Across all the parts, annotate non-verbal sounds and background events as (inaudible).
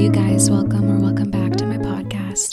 you guys. Welcome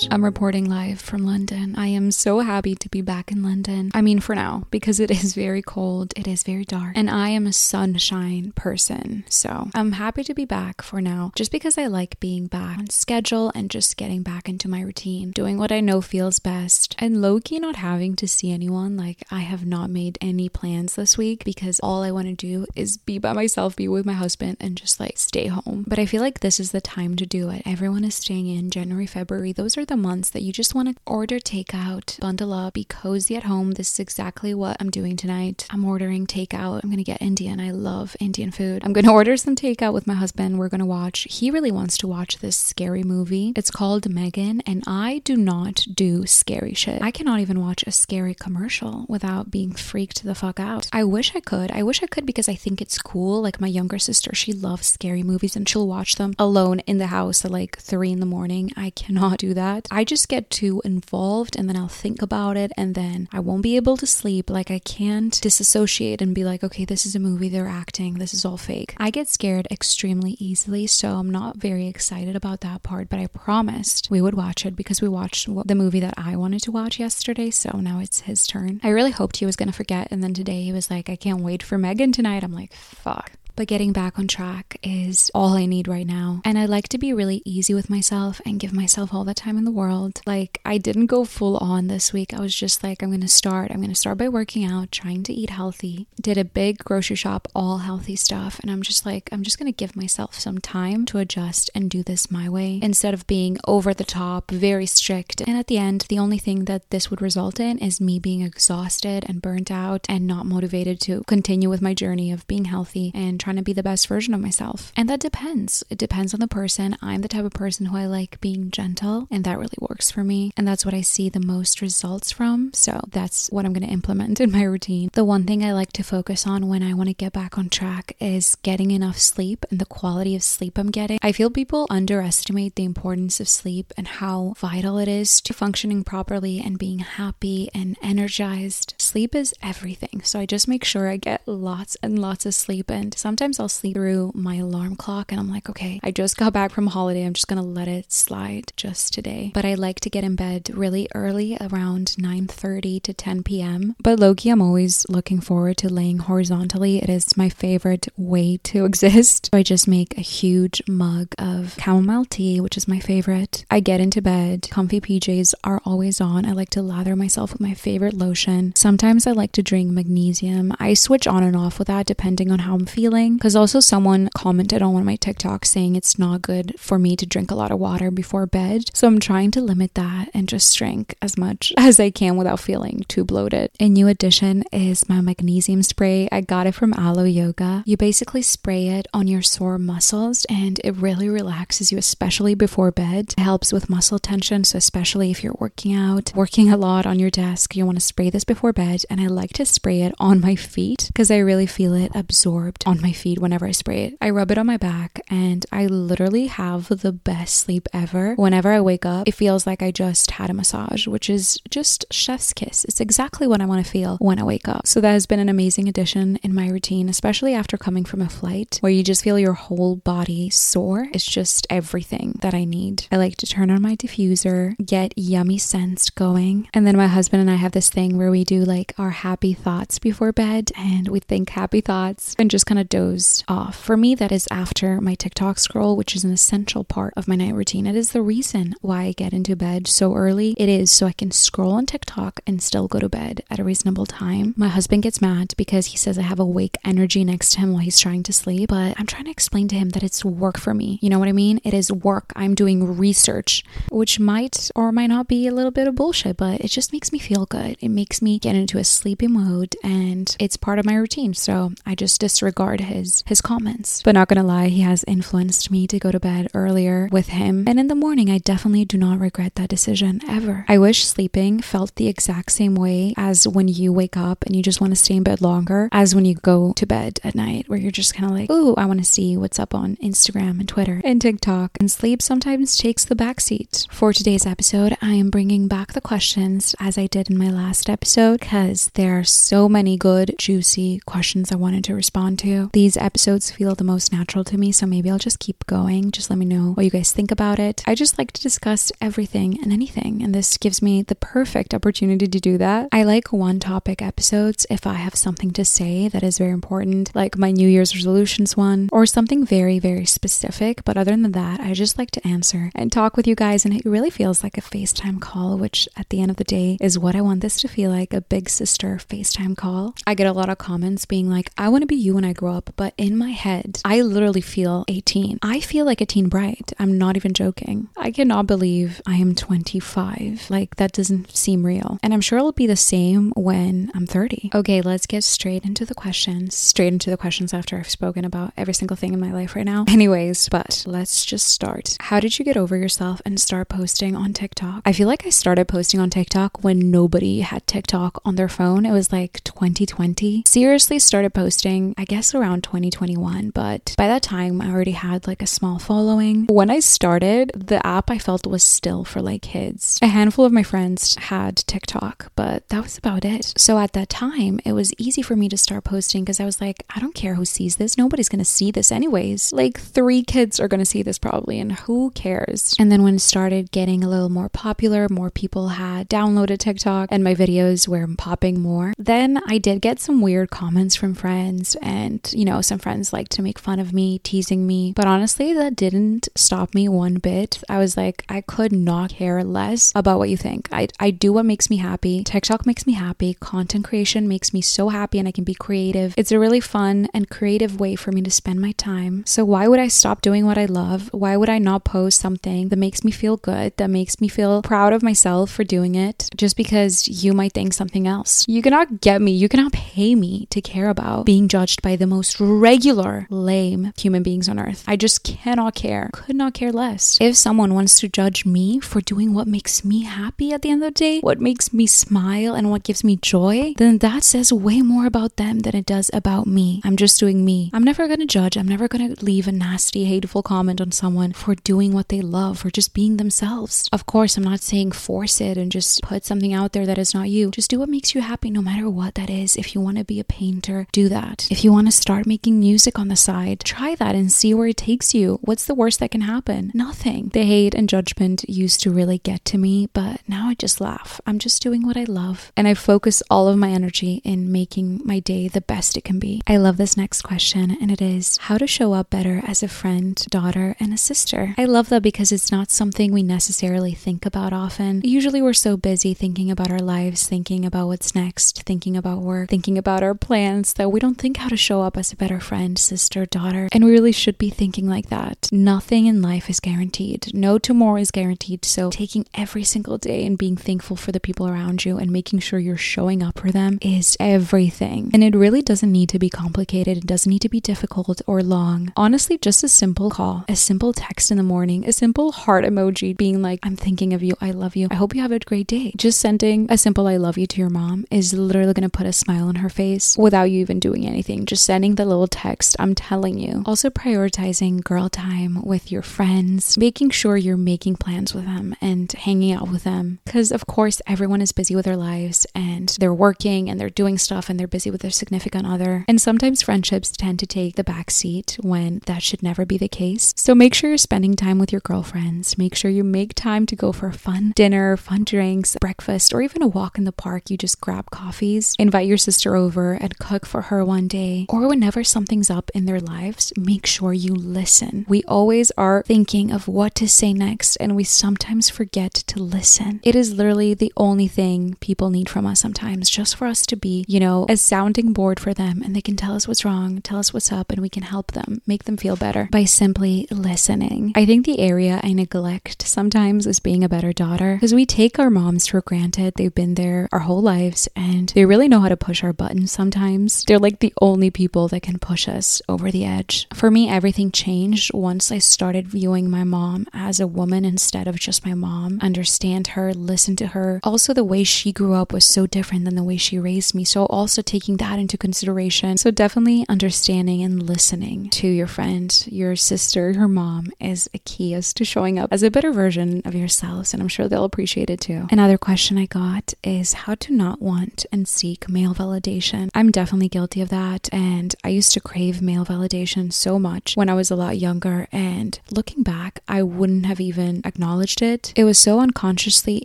I'm reporting live from London. I am so happy to be back in London. I mean, for now, because it is very cold, it is very dark, and I am a sunshine person. So I'm happy to be back for now, just because I like being back on schedule and just getting back into my routine, doing what I know feels best, and low key not having to see anyone. Like, I have not made any plans this week because all I want to do is be by myself, be with my husband, and just like stay home. But I feel like this is the time to do it. Everyone is staying in January, February. Those are the months that you just want to order takeout, bundle up, be cozy at home. This is exactly what I'm doing tonight. I'm ordering takeout. I'm going to get Indian. I love Indian food. I'm going (laughs) to order some takeout with my husband. We're going to watch, he really wants to watch this scary movie. It's called Megan, and I do not do scary shit. I cannot even watch a scary commercial without being freaked the fuck out. I wish I could. I wish I could because I think it's cool. Like my younger sister, she loves scary movies and she'll watch them alone in the house at like three in the morning. I cannot do that. I just get too involved and then I'll think about it and then I won't be able to sleep. Like I can't disassociate and be like, okay, this is a movie, they're acting, this is all fake. I get scared extremely easily, so I'm not very excited about that part, but I promised we would watch it because we watched the movie that I wanted to watch yesterday, so now it's his turn. I really hoped he was to forget, and then today he was like, I can't wait for Megan tonight. I'm like, fuck. But getting back on track is all I need right now. And I like to be really easy with myself and give myself all the time in the world. Like, I didn't go full on this week. I was just like, I'm going to start. I'm going to start by working out, trying to eat healthy. Did a big grocery shop, all healthy stuff. And I'm just like, I'm just going to give myself some time to adjust and do this my way instead of being over the top, very strict. And at the end, the only thing that this would result in is me being exhausted and burnt out and not motivated to continue with my journey of being healthy and trying to be the best version of myself. And that depends. It depends on the person. I'm the type of person who I like being gentle, and that really works for me. And that's what I see the most results from. So that's what I'm going to implement (laughs) in my routine. The one thing I like to focus on when I want to get back on track is getting enough sleep and the quality of sleep I'm getting. I feel people underestimate the importance of sleep and how vital it is to functioning properly and being happy and energized. Sleep is everything. So I just make sure I get lots and lots of sleep. And sometimes I'll sleep through my alarm clock and I'm like, okay, I just got back from holiday. I'm just going to let it slide just today. But I like to get in bed really early around 9:30 to 10 p.m. But low key, I'm always looking forward to laying horizontally. It is my favorite way to (laughs) exist. So I just make a huge mug of chamomile tea, which is my favorite. I get into bed. Comfy PJs are always on. I like to lather myself with my favorite lotion. Sometimes I like to drink magnesium. I switch on and off with that depending on how I'm feeling. Because also someone commented on one of my TikToks saying it's not good for me to drink a lot of water before bed. So I'm trying to limit that and just drink as much (laughs) as I can without feeling too bloated. A new addition is my magnesium spray. I got it from Alo Yoga. You basically spray it on your sore muscles and it really relaxes you, especially before bed. It helps with muscle tension. So, especially if you're working out, working a lot on your desk, you want to spray this before bed. And I like to spray it on my feet because I really feel it absorbed on my feet whenever I spray it. I rub it on my back and I literally have the best sleep ever. Whenever I wake up, it feels like I just had a massage, which is just chef's kiss. It's exactly what I want to feel when I wake up. So that has been an amazing addition in my routine, especially after coming from a flight where you just feel your whole body sore. It's just everything that I need. I like to turn on my diffuser, get yummy scents going, and then my husband and I have this thing where we do like our happy thoughts before bed and we think happy thoughts and just kind of doze off. For me, that is after my TikTok scroll, which is an essential part of my night routine. It is the reason why I get into bed so early. It is so I can scroll on TikTok and still go to bed at a reasonable time. My husband gets mad because he says I have awake energy next to him while he's trying to sleep, but I'm trying to explain to him that it's work for me. You know what I mean? It is work. I'm doing research, which might or might not be a little bit of bullshit, but it just makes me feel good. It makes me get into a sleepy mode and it's part of my routine. So I just disregard his his comments. But not gonna lie, he has influenced me to go to bed earlier with him. And in the morning, I definitely do not regret that decision ever. I wish sleeping felt the exact same way as when you wake up and you just want to stay in bed longer as when you go to bed at night, where you're just kind of like, ooh, I want to see what's up on Instagram and Twitter and TikTok. And sleep sometimes takes the backseat. For today's episode, I am bringing back the questions as I did in my last episode because there are so many good, juicy questions I wanted to respond to. These episodes feel the most natural to me, so maybe I'll just keep going. Just let me know what you guys think about it. I just like to discuss everything and anything, and this gives me the perfect opportunity to do that. I like one topic episodes if I have something to say that is very important, like my New Year's resolutions one, or something very, very specific. But other than that, I just like to answer and talk with you guys, and it really feels like a FaceTime call, which at the end of the day is what I want this to feel like a big sister FaceTime call. I get a lot of comments being like, I want to be you when I grow up, but in my head, I literally feel 18. I feel like a teen bride. I'm not even joking. I cannot believe I am 25. Like, that doesn't seem real. And I'm sure it'll be the same when I'm 30. Okay, let's get straight into the questions. Straight into the questions after I've spoken about every single thing in my life right now. (laughs) Anyways, but let's just start. How did you get over yourself and start posting on TikTok? I feel like I started posting on TikTok when nobody had TikTok on their phone. It was like 2020. Seriously started posting, I guess around 2021, but by that time I already had like a small following. When I started, the app I felt was still for like kids. A handful of my friends had TikTok, but that was about it. So at that time, it was easy for me to start posting because I was like, I don't care who sees this. Nobody's going to see this anyways. Like three kids are going to see this probably, and who cares? And then when it started getting a little more popular, more people had downloaded TikTok and my videos were popping more, then I did get some weird comments from friends. And, you know, some friends like to make fun of me, teasing me. But honestly, that didn't stop me one bit. I was like, I could not care less about what you think. I, I do what makes me happy. TikTok makes me happy. Content creation makes me so happy and I can be creative. It's a really fun and creative way for me to spend my time. So why would I stop doing what I love? Why would I not post something that makes me feel good, that makes me feel proud of myself for doing it just because you might think something else? You cannot get me, you cannot pay me to care about being judged by the most regular, lame human beings on earth. I just cannot care, could not care less. If someone wants to judge me for doing what makes me happy at the end of the day, what makes me smile and what gives me joy, then that says way more about them than it does about me. I'm just doing me. I'm never gonna judge, I'm never gonna leave a nasty, hateful comment on someone for doing what they love, for just being themselves. Of course, I'm not saying force it and just put something out there that is not you. Just do what makes you happy no matter what that is. If you wanna be a painter, do that. If you wanna start making music on the side, try that and see where it takes you. What's the worst that can happen? Nothing. The hate and judgment used to really get to me, but now I just laugh. I'm just doing what I love. And I focus all of my energy in making my day the best it can be. I love this next question, and it is how to show up better as a friend, daughter, and a sister. I love that because it's not something we necessarily think about often. Usually we're so busy thinking about our lives, thinking about what's next, thinking about work, thinking about our plans that we don't think how to show up as a better friend, sister, daughter. And we really should be thinking like that. Nothing in life is guaranteed. No tomorrow is guaranteed. So taking every single day and being thankful for the people around you and making sure you're showing up for them is everything. And it really doesn't need to be complicated. It doesn't need to be difficult or long. Honestly, just a simple call, a simple text in the morning, a simple heart emoji being like, I'm thinking of you. I love you. I hope you have a great day. Just sending a simple I love you to your mom is literally going to put a smile on her face without you even doing anything. Just sending the little text. I'm telling you. Also prioritizing girl time with your friends, making sure you're making plans with them and hanging out with them. Because, of course, everyone is busy with their lives and they're working and they're doing stuff and they're busy with their significant other. And sometimes friendships tend to take the back seat when that should never be the case. So make sure you're spending time with your girlfriends. Make sure you make time to go for a fun dinner, fun drinks, breakfast, or even a walk in the park. You just grab coffees, invite your sister over and cook for her one day. Or whenever something's up in their lives, make sure you listen. We always are thinking of what to say next, and we sometimes forget to listen. It is literally the only thing people need from us sometimes, just for us to be, you know, a sounding board for them, and they can tell us what's wrong, tell us what's up, and we can help them, make them feel better by simply listening. I think the area I neglect sometimes is being a better daughter because we take our moms for granted. They've been there our whole lives and they really know how to push our buttons sometimes. They're like the only people that can push us over the edge. For me, everything changed once I started viewing my mom as a woman instead of just my mom, understand her, listen to her. Also, the way she grew up was so different than the way she raised me. So, also taking that into consideration. So, definitely understanding and listening to your friend, your sister, your mom is a key as to showing up as a better version of yourselves. And I'm sure they'll appreciate it too. Another question I got is how to not want and seek male validation. I'm definitely guilty of that. And I used to crave male validation so much when I was a lot younger. And looking back, I wouldn't have even acknowledged it. It was so unconsciously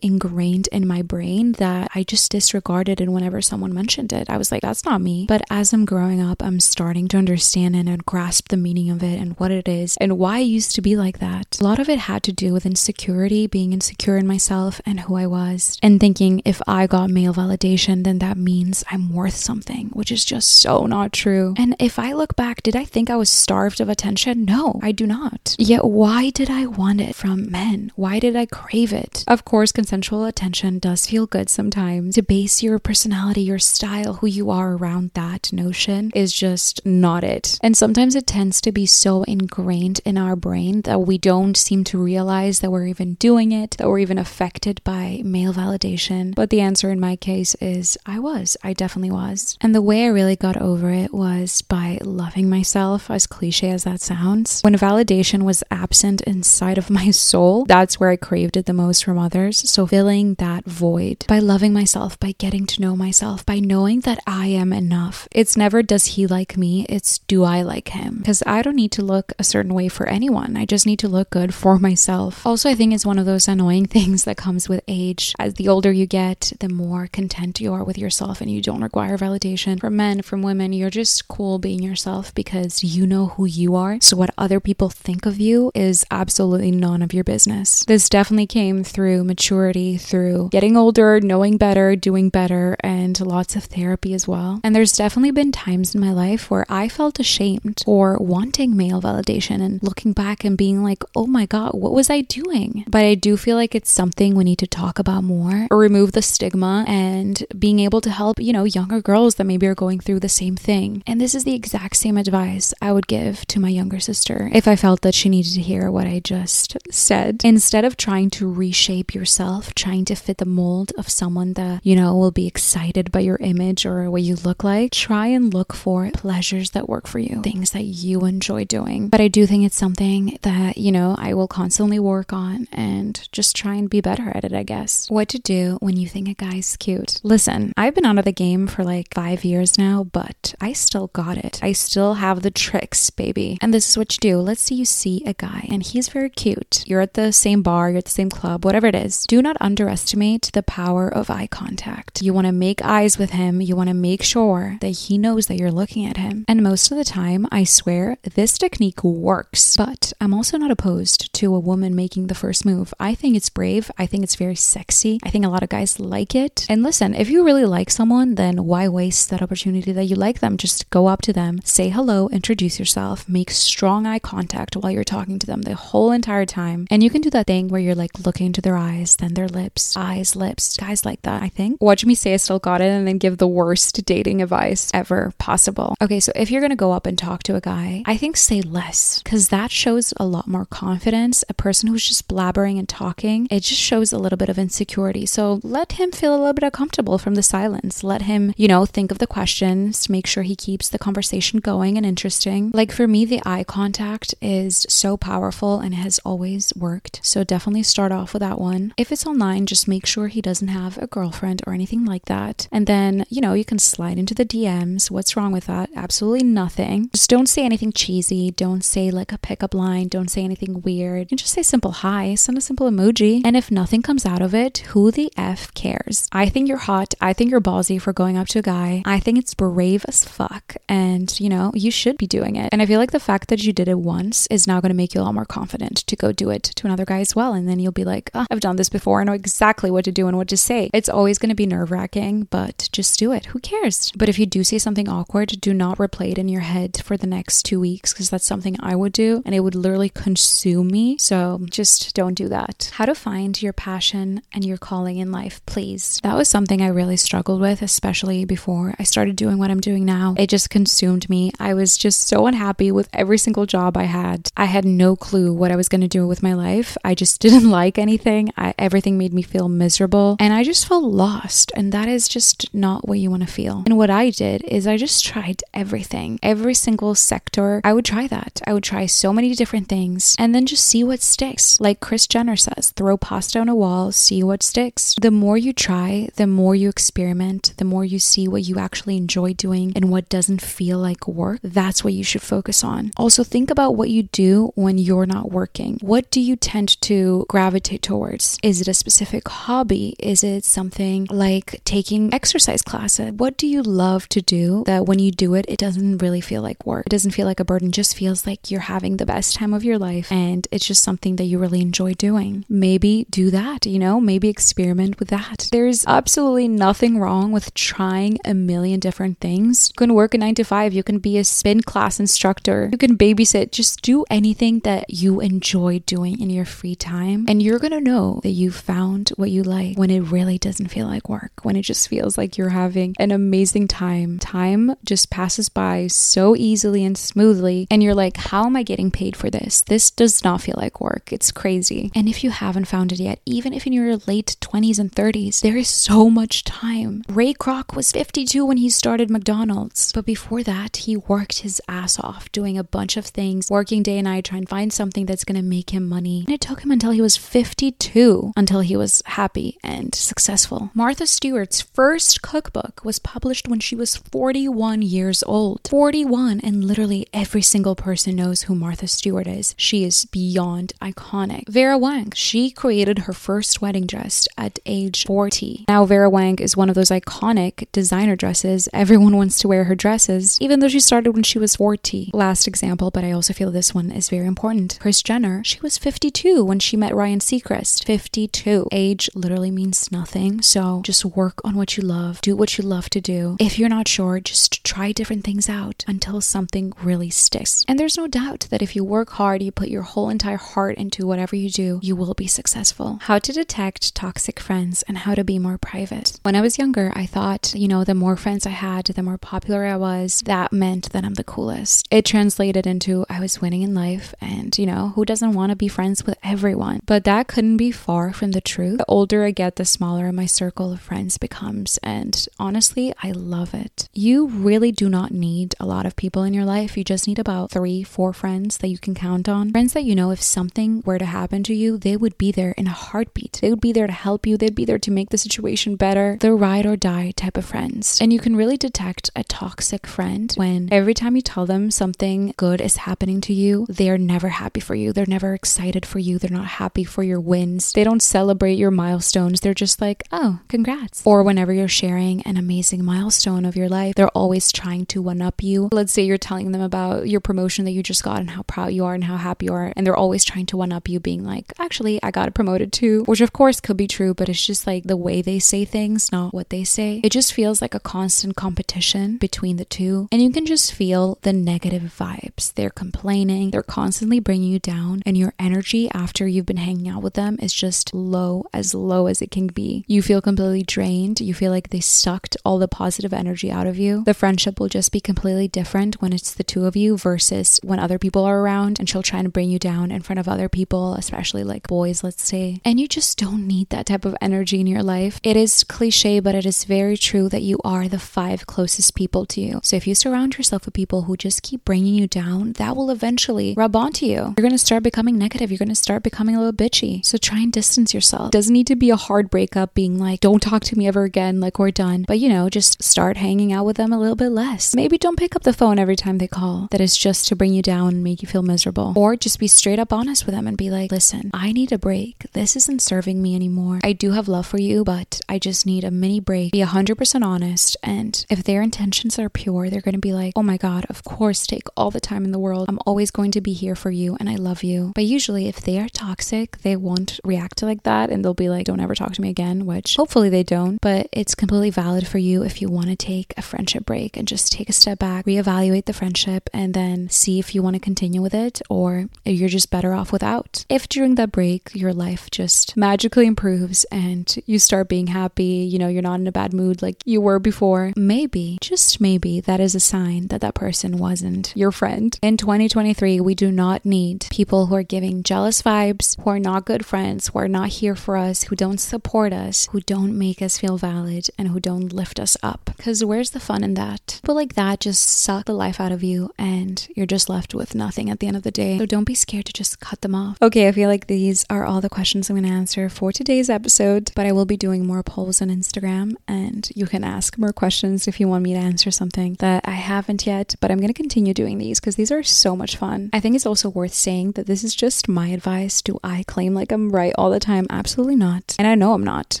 ingrained in my brain that I just disregarded it whenever someone mentioned it. I was like, that's not me. But as I'm growing up, I'm starting to understand and grasp the meaning of it and what it is and why I used to be like that. A lot of it had to do with insecurity, being insecure in myself and who I was, and thinking if I got male validation, then that means I'm worth something, which is just so not true. And if I look back, did I think I was starved of attention? No, I do not. Yet, why did I want it from men? Why did I crave it? Of course, consensual attention does feel good sometimes. To base your personality, your style, who you are around that notion is just not it. And sometimes it tends to be so ingrained in our brain that we don't seem to realize that we're even doing it, that we're even affected by male validation. But the answer in my case is I was. I definitely was. And the way I really got over it was by loving myself, as cliche as that sounds. When validation was absent inside of my soul, that's where I craved it the most from others. So filling that void by loving myself, by getting to know myself, by knowing that I am enough. It's never does he like me, it's do I like him? Because I don't need to look a certain way for anyone. I just need to look good for myself. Also, I think it's one of those annoying (laughs) things that comes with age. As the older you get, the more content you are with yourself and you don't require validation from men, from women. You're just cool being yourself because you know who you are. So, what other people think of you is absolutely none of your business. This definitely came through maturity, through getting older, knowing better, doing better, and lots of therapy as well. And there's definitely been times in my life where I felt ashamed or wanting male validation and looking back and being like, oh my God, what was I doing? But I do feel like it's something we need to talk about more or remove the stigma and being able to help, you know, younger girls that maybe are going through the same thing. And this is the exact same advice I would give to my younger sister if I felt that she needed to hear what I just said. Instead of trying to reshape yourself, trying to fit the mold of someone that, you know, will be excited by your image or what you look like, try and look for pleasures that work for you, things that you enjoy doing. But I do think it's something that, you know, I will constantly work on and just try and be better at it, I guess. What to do when you think a guy's cute. Listen, I've been out of the game for like five years now, but I still got it. I still have the tricks, baby. And this is what you do. Let's say you see a guy and he's very cute. You're at the same bar, you're at the same club, whatever it is. Do not underestimate the power of eye contact. You want to make eyes with him, you want to make sure that he knows that you're looking at him. And most of the time, I swear, this technique works. But I'm also not opposed to a woman making the first move. I think it's brave. I think it's very sexy. I think a lot of guys like it. And listen, if you really like someone, then why waste that opportunity that you like them? Just go up to them, say hello, introduce yourself, make strong eye contact while you're talking to them the whole entire time. And you can do that thing where you're like looking into their eyes, then their lips, eyes, lips. Guys like that, I think. Watch me say I still got it and then give the worst dating advice ever possible. Okay, so if you're gonna go up and talk to a guy, I think say less because that shows a lot more confidence. A person who's just blabbering and talking, it just shows a little bit of insecurity. So let him feel a little bit uncomfortable from the silence. Let him, you know, think of the questions, make sure he keeps the conversation going and interesting. Like for me, the eye contact is so powerful and has always worked. So definitely start off with that one. If it's online, just make sure he doesn't have a girlfriend or anything like that. And then, you know, you can slide into the DMs. What's wrong with that? Absolutely nothing. Just don't say anything cheesy. Don't say like a pickup line. Don't say anything weird. And just say simple hi, send a simple emoji. And if nothing comes out of it, who the F cares? I think you're hot. I think you're ballsy for going up to a guy. I think it's brave as fuck. And, you know, you should be doing it. And I feel like the fact that you did it once is now going to make you a lot more confident to go do it to another guy as well. And then you'll be like, oh, I've done this before. I know exactly what to do and what to say. It's always going to be nerve wracking, but just do it. Who cares? But if you do see something awkward, do not replay it in your head for the next two weeks because that's something I would do and it would literally consume me. So just don't do that. How to find your passion and your calling in life, please. That was something I really struggled with, especially before I started doing what I'm doing now. It just consumed me. I was just so unhappy with every single job I had. I had no clue what I was going to do with my life. I just (laughs) didn't like anything. I, everything made me feel miserable and I just felt lost. And that is just not what you want to feel. And what I did is I just tried everything, every single sector. I would try that. I would try so many different things and then just see what sticks. Like Kris Jenner says, throw pasta on a wall, see what sticks. The more you try, the more you experiment, the more you see what you actually enjoy doing and what doesn't feel like work, that's what you should focus on. Also, think about what you do when you're not working. What do you tend to gravitate towards? Is it a specific hobby? Is it something like taking exercise classes? What do you love to do that when you do it, it doesn't really feel like work? It doesn't feel like a burden, just feels like you're having the best time of your life and it's just something that you really enjoy doing. Maybe do that, you know, maybe experiment with that. There's absolutely nothing wrong with trying a million different things. You can work a nine to five, you can be a spin class instructor, you can babysit, just do anything that you enjoy doing in your free time. And you're gonna know that you found what you like when it really doesn't feel like work, when it just feels like you're having an amazing time. Time just passes by so easily and smoothly, and you're like, how am I getting paid for this? This does not feel like work. It's crazy. And if you haven't found it yet, even if in your late 20s and 30s, there is so much time. Ray Kroc was 52 when he started McDonald's, but before that, he worked his ass off doing a bunch of things, working day and night, trying to find something that's going to make him money. And it took him until he was 52 until he was happy and successful. Martha Stewart's first cookbook was published when she was 41 years old. 41, and literally every single person knows who Martha Stewart is. She is beyond iconic. Vera Wang, she created her first wedding dress at age 40. Now, Vera Wang is one of those iconic designer dresses. Everyone wants to wear her dresses, even though she started when she was 40. Last example, but I also feel this one is very important. Kris Jenner, she was 52 when she met Ryan Seacrest. 52. Age literally means nothing, so just work on what you love, do what you love to do. If you're not sure, just try different things out until something really sticks. And there's no doubt that if you work hard, you put your whole entire heart into whatever you do, you will be successful. How to detect toxic friends and how to be more private. When I was younger, I thought, you know, the more friends I had, the more popular I was, that meant that I'm the coolest. It translated into I was winning in life, and, you know, who doesn't want to be friends with everyone? But that couldn't be far from the truth. The older I get, the smaller my circle of friends becomes, and honestly, I love it. You really do not need a lot of people in your life. You just need about three, four friends that you can count on. Friends that you know if something were to happen to you, they would be there in a heartbeat. They would be there to help you, they'd be there to make the situation better. The ride or die type of friends. And you can really detect a toxic friend when every time you tell them something good is happening to you, they're never happy for you. They're never excited for you. They're not happy for your wins. They don't celebrate your milestones. They're just like, oh, congrats. Or whenever you're sharing an amazing milestone of your life, they're always trying to one up you. Let's say you're telling them about your promotion that you just got and how proud you are and how happy you are. And they're always trying to one up you, being like, actually, I got promoted too, which of course could be true, but it's just like the way they say things, not what they say. It just feels like a constant competition between the two. And you can just feel the negative vibes. They're complaining, they're constantly bringing you down, and your energy after you've been hanging out with them is just low, as low as it can be. You feel completely drained. You feel like they sucked all the positive energy out of you. The friendship will just be completely different when it's the two of you versus when other people are around and she'll try to bring you down in front of other people, especially like boys, let's say. And you just don't need that type of energy in your life. It is cliche, but it is very true that you are the five closest people to you. So if you surround yourself with people who just keep bringing you down, that will eventually rub onto you. You're going to start becoming negative. You're going to start becoming a little bitchy. So try and distance yourself. It doesn't need to be a hard breakup being like, don't talk to me ever again, like we're done. But you know, just start hanging out with them a little bit less. Maybe don't pick up the phone every time they call. That is just to bring you down and make you feel miserable. Or just be straight up honest with them and be like, listen, I need a break. This isn't serving me anymore. I do have love for you, but I just need a mini break. Be 100% honest. And if their intentions are pure, they're going to be like, oh my God, of course, take all the time in the world. I'm always going to be here for you and I love you. But usually, if they are toxic, they won't react like that and they'll be like, don't ever talk to me again, which hopefully they don't. But it's completely valid for you if you want to take a friendship break and just take a step back, reevaluate the friendship, and then see if you want to continue with it or you're just better off without. If during that break your life just magically improves and you start being happy, you know, you're not in a bad mood like you were before, maybe, just maybe, that is a sign that that person wasn't your friend. In 2023, we do not need people who are giving jealous vibes, who are not good friends, who are not here for us, who don't support us, who don't make us feel valid, and who don't lift us up. Because where's the fun in that? People like that just suck the life out of you and you're just left with nothing at the end of the day. So don't be scared to just cut them off. Okay, I feel like these are all the questions I'm going to answer for today's episode, but I will be doing more polls on Instagram and you can ask more questions if you want me to answer something. Something that I haven't yet, but I'm going to continue doing these because these are so much fun. I think it's also worth saying that this is just my advice. Do I claim like I'm right all the time? Absolutely not. And I know I'm not.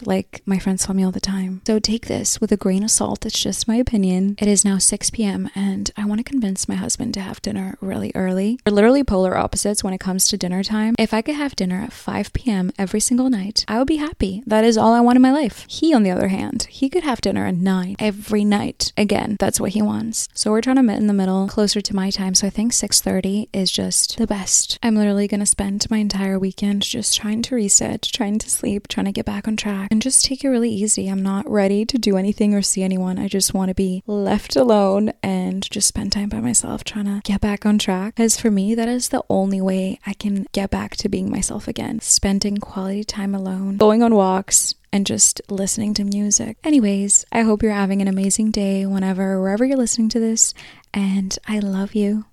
Like my friends tell me all the time. So take this with a grain of salt. It's just my opinion. It is now 6 p.m. and I want to convince my husband to have dinner really early. We're literally polar opposites when it comes to dinner time. If I could have dinner at 5 p.m. every single night, I would be happy. That is all I want in my life. He, on the other hand, he could have dinner at 9 every night. Again, that's what he wants. So we're trying to meet in the middle, closer to my time. So I think 6:30 is just the best. I'm literally going to spend my entire weekend just trying to reset, trying to sleep, trying to get back on track and just take it really easy. I'm not ready to do anything or see anyone. I just want to be left alone and just spend time by myself trying to get back on track. Because for me, that is the only way I can get back to being myself again. Spending quality time alone, going on walks, and just listening to music. Anyways, I hope you're having an amazing day whenever, wherever you're listening to this, and I love you.